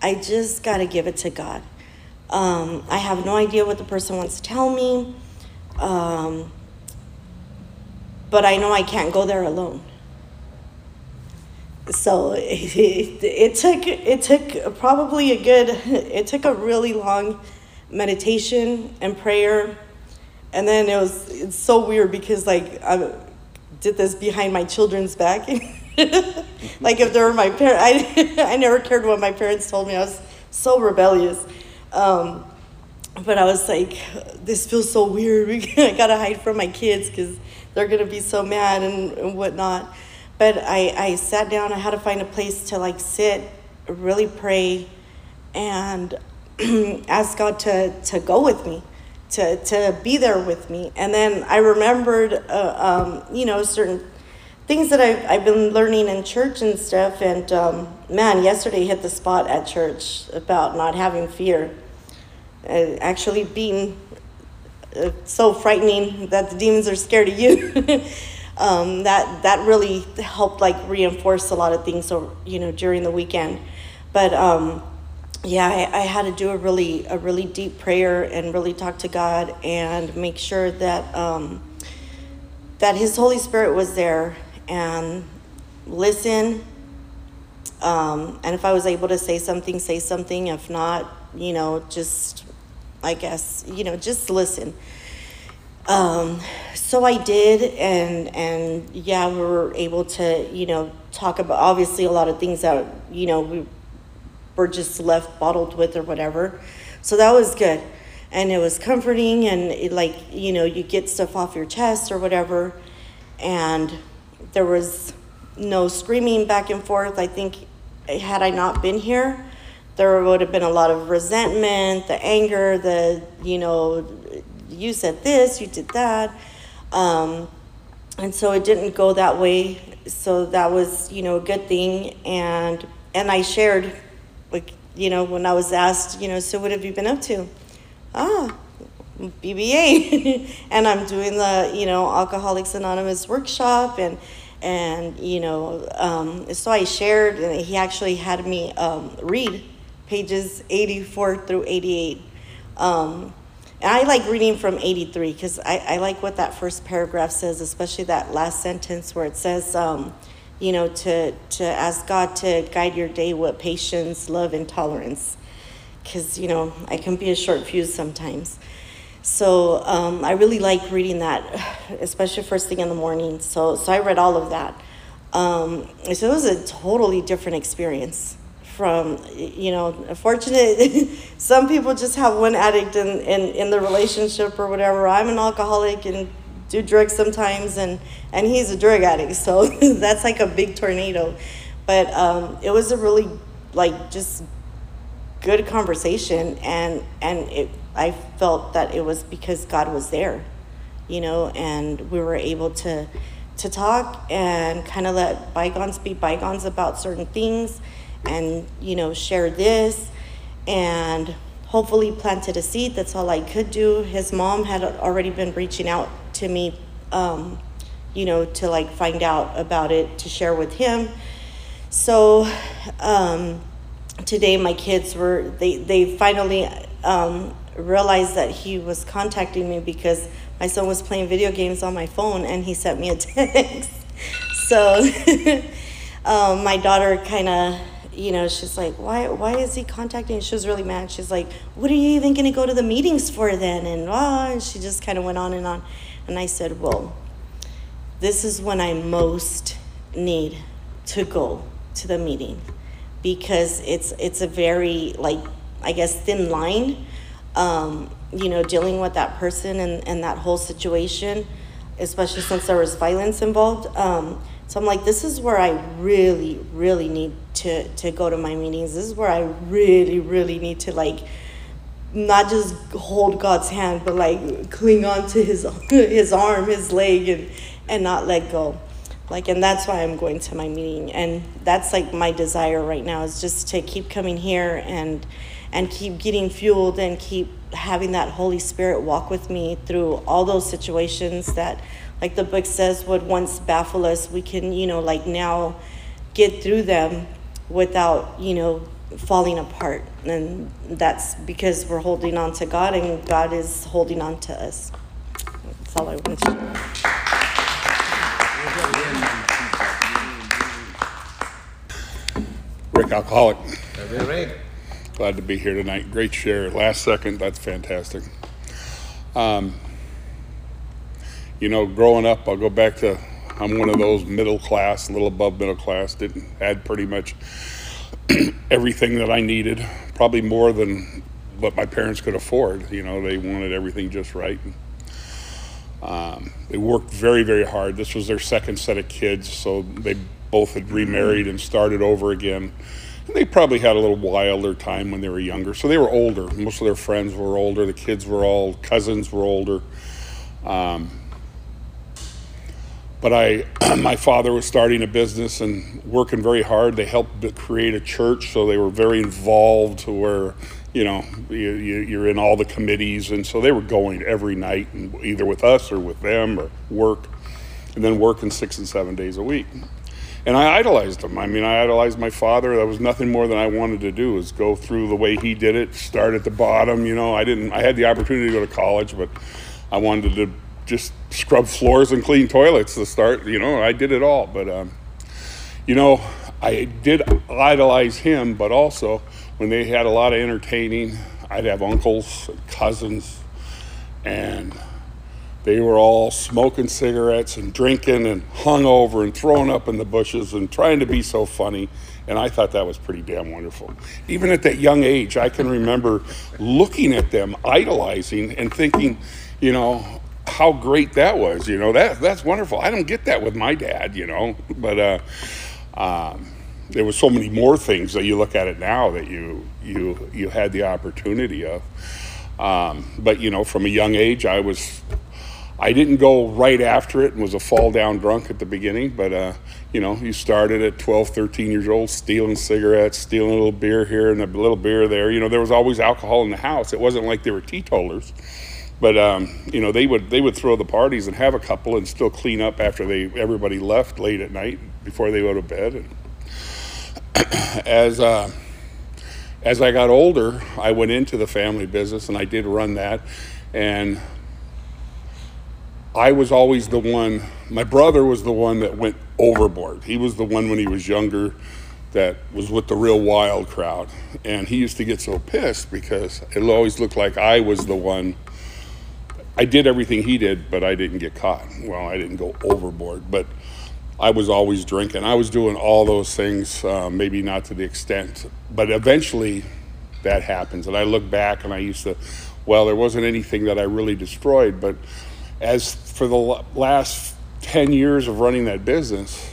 I just got to give it to God. Um, I have no idea what the person wants to tell me, um, but I know I can't go there alone. So it, <laughs> it, it took it took probably a good it took a really long meditation and prayer, and then it was it's so weird because like I did this behind my children's back. <laughs> like if they were my parents, I, <laughs> I never cared what my parents told me. I was so rebellious. Um, but I was like, this feels so weird. <laughs> I gotta hide from my kids because they're gonna be so mad and, and whatnot. But I, I sat down, I had to find a place to like sit, really pray, and <clears throat> ask God to, to go with me, to, to be there with me. And then I remembered, uh, um, you know, certain things that I've, I've been learning in church and stuff. And um, man, yesterday hit the spot at church about not having fear. Uh, actually being uh, so frightening that the demons are scared of you. <laughs> um, that that really helped like reinforce a lot of things. So you know during the weekend, but um, yeah, I, I had to do a really a really deep prayer and really talk to God and make sure that um, that His Holy Spirit was there and listen. Um, and if I was able to say something, say something. If not, you know, just I guess you know, just listen. Um, so I did, and and yeah, we were able to you know talk about obviously a lot of things that you know we were just left bottled with or whatever. So that was good, and it was comforting, and it, like you know you get stuff off your chest or whatever, and there was no screaming back and forth. I think had I not been here, there would have been a lot of resentment, the anger, the, you know, you said this, you did that. Um, and so it didn't go that way. So that was, you know, a good thing. And, and I shared, like, you know, when I was asked, you know, so what have you been up to? Ah, BBA. <laughs> and I'm doing the, you know, Alcoholics Anonymous workshop and, and you know um, so i shared and he actually had me um, read pages 84 through 88 um, and i like reading from 83 because I, I like what that first paragraph says especially that last sentence where it says um, you know to, to ask god to guide your day with patience love and tolerance because you know i can be a short fuse sometimes so um, I really like reading that, <sighs> especially first thing in the morning. So so I read all of that. Um, so it was a totally different experience from you know fortunate <laughs> some people just have one addict in, in, in the relationship or whatever. I'm an alcoholic and do drugs sometimes and and he's a drug addict so <laughs> that's like a big tornado. But um, it was a really like just good conversation and and it I felt that it was because God was there, you know, and we were able to to talk and kind of let bygones be bygones about certain things and you know share this and hopefully planted a seed. That's all i could do. His mom had already been reaching out to me um, you know to like find out about it to share with him. So um, today my kids were they they finally um, realized that he was contacting me because my son was playing video games on my phone and he sent me a <laughs> text. so <laughs> um, my daughter kind of, you know, she's like, why, why is he contacting? She was really mad. She's like, what are you even going to go to the meetings for then? And, oh, and she just kind of went on and on. And I said, well, this is when I most need to go to the meeting because it's it's a very like I guess thin line um, you know, dealing with that person and, and that whole situation, especially since there was violence involved. Um, so I'm like, this is where I really, really need to, to go to my meetings. This is where I really, really need to like not just hold God's hand, but like cling on to his <laughs> his arm, his leg, and and not let go. Like, and that's why I'm going to my meeting, and that's like my desire right now is just to keep coming here and and keep getting fueled and keep having that Holy Spirit walk with me through all those situations that, like the book says, would once baffle us. We can, you know, like now get through them without, you know, falling apart. And that's because we're holding on to God and God is holding on to us. That's all I wanted to share. Rick Alcoholic. Rick. Glad to be here tonight. Great share. Last second, that's fantastic. Um, you know, growing up, I'll go back to I'm one of those middle class, a little above middle class, didn't had pretty much <clears throat> everything that I needed, probably more than what my parents could afford. You know, they wanted everything just right. Um, they worked very, very hard. This was their second set of kids, so they both had remarried and started over again. And they probably had a little wilder time when they were younger. So they were older. Most of their friends were older. The kids were all, cousins were older. Um, but I, <clears throat> my father was starting a business and working very hard. They helped create a church, so they were very involved. To where, you know, you, you're in all the committees, and so they were going every night, and either with us or with them or work, and then working six and seven days a week. And I idolized him. I mean, I idolized my father. That was nothing more than I wanted to do was go through the way he did it. Start at the bottom. You know, I didn't. I had the opportunity to go to college, but I wanted to just scrub floors and clean toilets to start. You know, I did it all. But um, you know, I did idolize him, but also when they had a lot of entertaining, I'd have uncles and cousins, and they were all smoking cigarettes and drinking and hungover and throwing up in the bushes and trying to be so funny. And I thought that was pretty damn wonderful. Even at that young age, I can remember looking at them, idolizing, and thinking, you know, how great that was. You know, that that's wonderful. I don't get that with my dad, you know, but uh, um, there was so many more things that you look at it now that you you you had the opportunity of. Um, but you know, from a young age, I was I didn't go right after it and was a fall down drunk at the beginning, but uh, you know, you started at 12, 13 years old, stealing cigarettes, stealing a little beer here and a little beer there. You know, there was always alcohol in the house. It wasn't like they were teetotalers, but um, you know, they would they would throw the parties and have a couple and still clean up after they everybody left late at night before they go to bed. And <clears throat> as uh, as I got older, I went into the family business and I did run that, and I was always the one, my brother was the one that went overboard. He was the one when he was younger that was with the real wild crowd. And he used to get so pissed because it always looked like I was the one. I did everything he did, but I didn't get caught. Well, I didn't go overboard, but I was always drinking. I was doing all those things, uh, maybe not to the extent, but eventually that happens. And I look back and I used to, well, there wasn't anything that I really destroyed, but as for the last 10 years of running that business,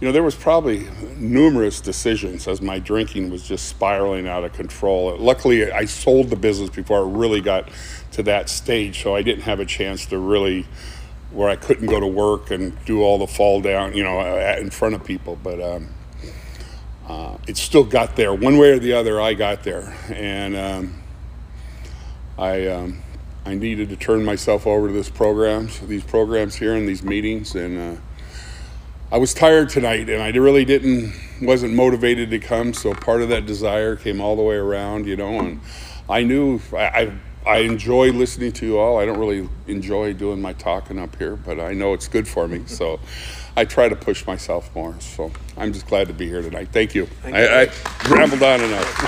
you know, there was probably numerous decisions as my drinking was just spiraling out of control. Luckily, I sold the business before it really got to that stage, so I didn't have a chance to really, where I couldn't go to work and do all the fall down, you know, in front of people. But um, uh, it still got there. One way or the other, I got there. And um, I, um, I needed to turn myself over to this programs, these programs here and these meetings, and uh, I was tired tonight, and I really didn't, wasn't motivated to come. So part of that desire came all the way around, you know, and I knew I, I, I enjoy listening to you all. I don't really enjoy doing my talking up here, but I know it's good for me. <laughs> So I try to push myself more. So I'm just glad to be here tonight. Thank you. I, I rambled on enough.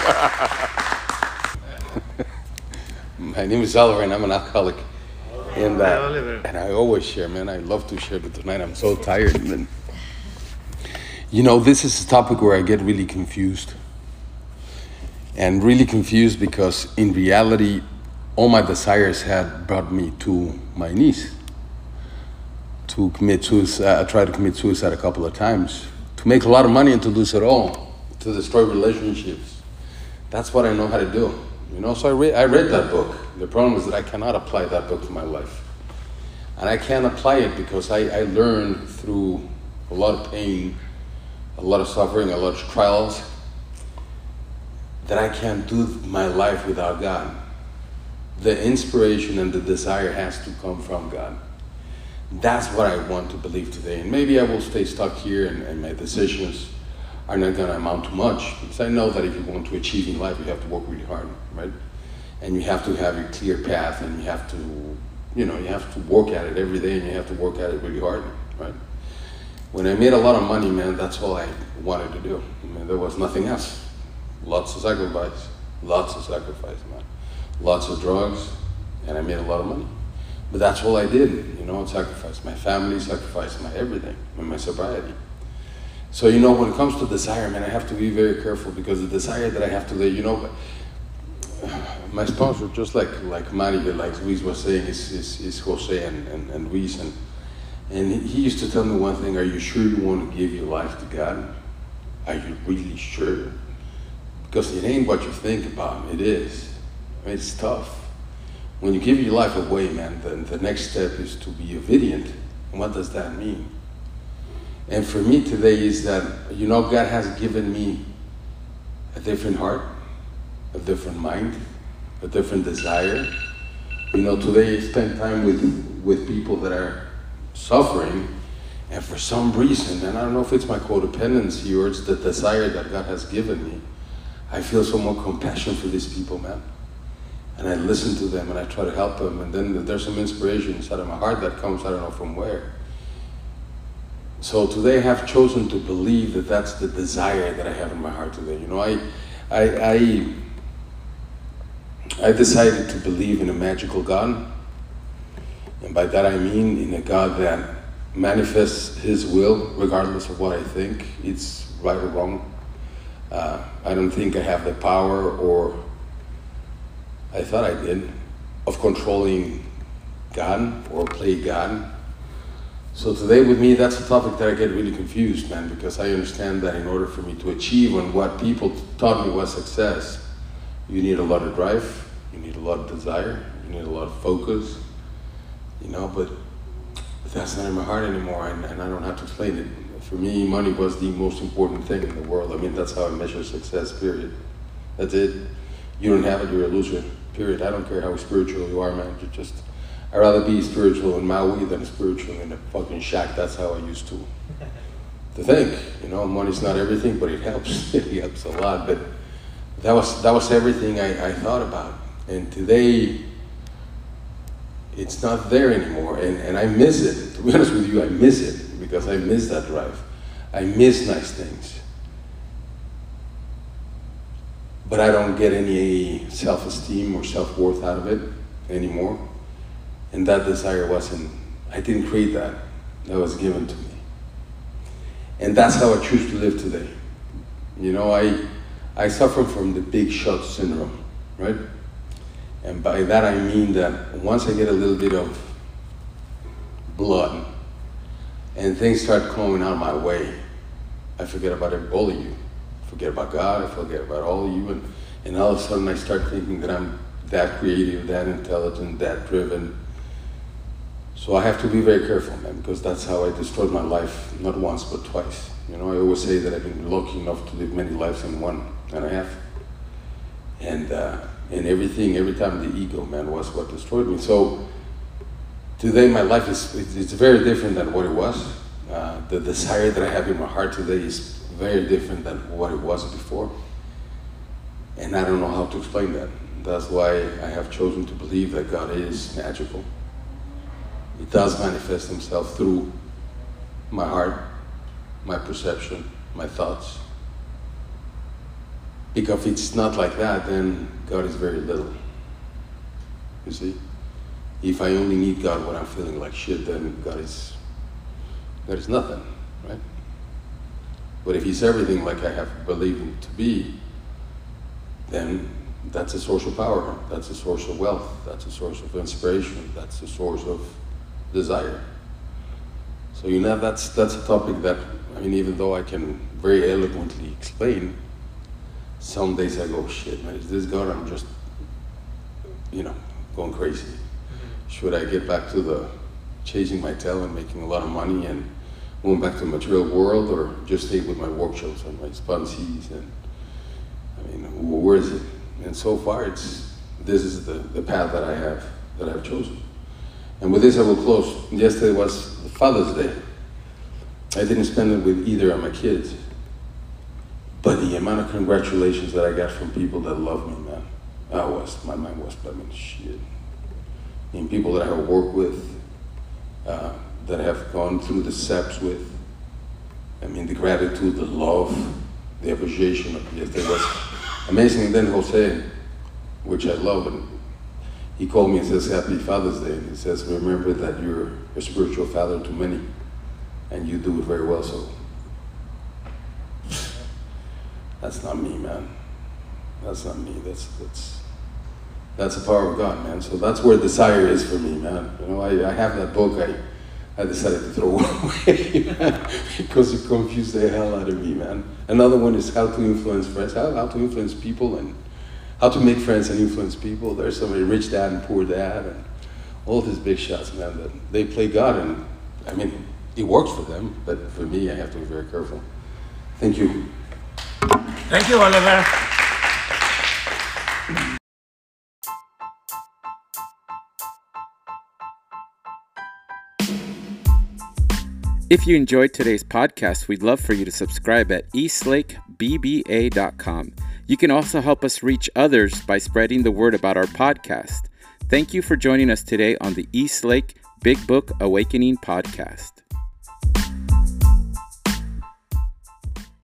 <laughs> My name is Oliver, and I'm an alcoholic. And, uh, and I always share, man. I love to share, but tonight I'm so tired. You know, this is a topic where I get really confused. And really confused because in reality, all my desires had brought me to my knees. To commit suicide, I tried to commit suicide a couple of times. To make a lot of money and to lose it all. To destroy relationships. That's what I know how to do. You know, so I read, I read that book. The problem is that I cannot apply that book to my life. And I can't apply it because I, I learned through a lot of pain, a lot of suffering, a lot of trials, that I can't do my life without God. The inspiration and the desire has to come from God. That's what I want to believe today. And maybe I will stay stuck here and, and my decisions are not going to amount to much because I know that if you want to achieve in life, you have to work really hard, right? And you have to have a clear path and you have to, you know, you have to work at it every day and you have to work at it really hard, right? When I made a lot of money, man, that's all I wanted to do. I mean, there was nothing else. Lots of sacrifice, lots of sacrifice, man. Lots of drugs, and I made a lot of money. But that's all I did, you know, sacrifice my family, sacrifice my everything, my sobriety. So you know, when it comes to desire, man, I have to be very careful because the desire that I have today, you know, <sighs> my sponsor, just like like Mario, like Luis was saying, is is, is Jose and, and, and Luis, and and he- used to tell me one thing: Are you sure you want to give your life to God? Are you really sure? Because it ain't what you think about; it is. It's tough. When you give your life away, man, then the next step is to be obedient. And what does that mean? And for me today is that, you know, God has given me a different heart, a different mind, a different desire. You know, today I spend time with, with people that are suffering, and for some reason, and I don't know if it's my codependency or it's the desire that God has given me, I feel so more compassion for these people, man. And I listen to them and I try to help them, and then there's some inspiration inside of my heart that comes, I don't know from where. So today I have chosen to believe that that's the desire that I have in my heart today. You know, I, I, I, I decided to believe in a magical God. And by that I mean in a God that manifests His will regardless of what I think it's right or wrong. Uh, I don't think I have the power, or I thought I did, of controlling God or play God. So today with me, that's a topic that I get really confused, man, because I understand that in order for me to achieve on what people taught me was success, you need a lot of drive, you need a lot of desire, you need a lot of focus, you know, but that's not in my heart anymore, and, and I don't have to explain it. For me, money was the most important thing in the world. I mean, that's how I measure success, period. That's it. You don't have it, you're a loser, period. I don't care how spiritual you are, man. You're just I'd rather be spiritual in Maui than spiritual in a fucking shack. That's how I used to <laughs> to think. You know, money's not everything, but it helps. <laughs> it helps a lot. But that was that was everything I, I thought about. And today it's not there anymore. And, and I miss it. To be honest with you, I miss it because I miss that drive. I miss nice things. But I don't get any self esteem or self worth out of it anymore. And that desire wasn't, I didn't create that. That was given to me. And that's how I choose to live today. You know, I, I suffer from the big shot syndrome, right? And by that I mean that once I get a little bit of blood and things start coming out of my way, I forget about all of you. Forget about God, I forget about all of you, and, and all of a sudden I start thinking that I'm that creative, that intelligent, that driven, so I have to be very careful, man, because that's how I destroyed my life, not once, but twice. You know, I always say that I've been lucky enough to live many lives in one and a half. And, uh, and everything, every time the ego, man, was what destroyed me. So today my life is it's very different than what it was. Uh, the desire that I have in my heart today is very different than what it was before. And I don't know how to explain that. That's why I have chosen to believe that God is magical it does manifest himself through my heart, my perception, my thoughts. Because if it's not like that, then God is very little. You see? If I only need God when I'm feeling like shit, then God is God is nothing, right? But if He's everything like I have believed Him to be, then that's a source of power. That's a source of wealth. That's a source of inspiration. That's a source of desire. So you know that's that's a topic that I mean even though I can very eloquently explain, some days I go, shit man, is this God? I'm just you know, going crazy. Mm-hmm. Should I get back to the chasing my tail and making a lot of money and going back to the material world or just stay with my workshops and my sponsees and I mean where is it? And so far it's this is the, the path that I have that I've chosen. And with this, I will close. Yesterday was Father's Day. I didn't spend it with either of my kids. But the amount of congratulations that I got from people that love me, man, I was, my mind was, I mean, shit. And people that I have worked with, uh, that I have gone through the steps with. I mean, the gratitude, the love, the appreciation of yesterday was amazing. And then Jose, which I love, and he called me and says, Happy Father's Day. And he says, Remember that you're a spiritual father to many, and you do it very well. So that's not me, man. That's not me. That's that's that's the power of God, man. So that's where desire is for me, man. You know, I, I have that book I I decided to throw <laughs> away because it confused the hell out of me, man. Another one is how to influence friends, how, how to influence people and how to make friends and influence people. There's somebody rich dad and poor dad and all these big shots, man, that they play God and I mean, it works for them, but for me, I have to be very careful. Thank you. Thank you, Oliver. If you enjoyed today's podcast, we'd love for you to subscribe at eastlakebba.com. You can also help us reach others by spreading the word about our podcast. Thank you for joining us today on the East Lake Big Book Awakening podcast.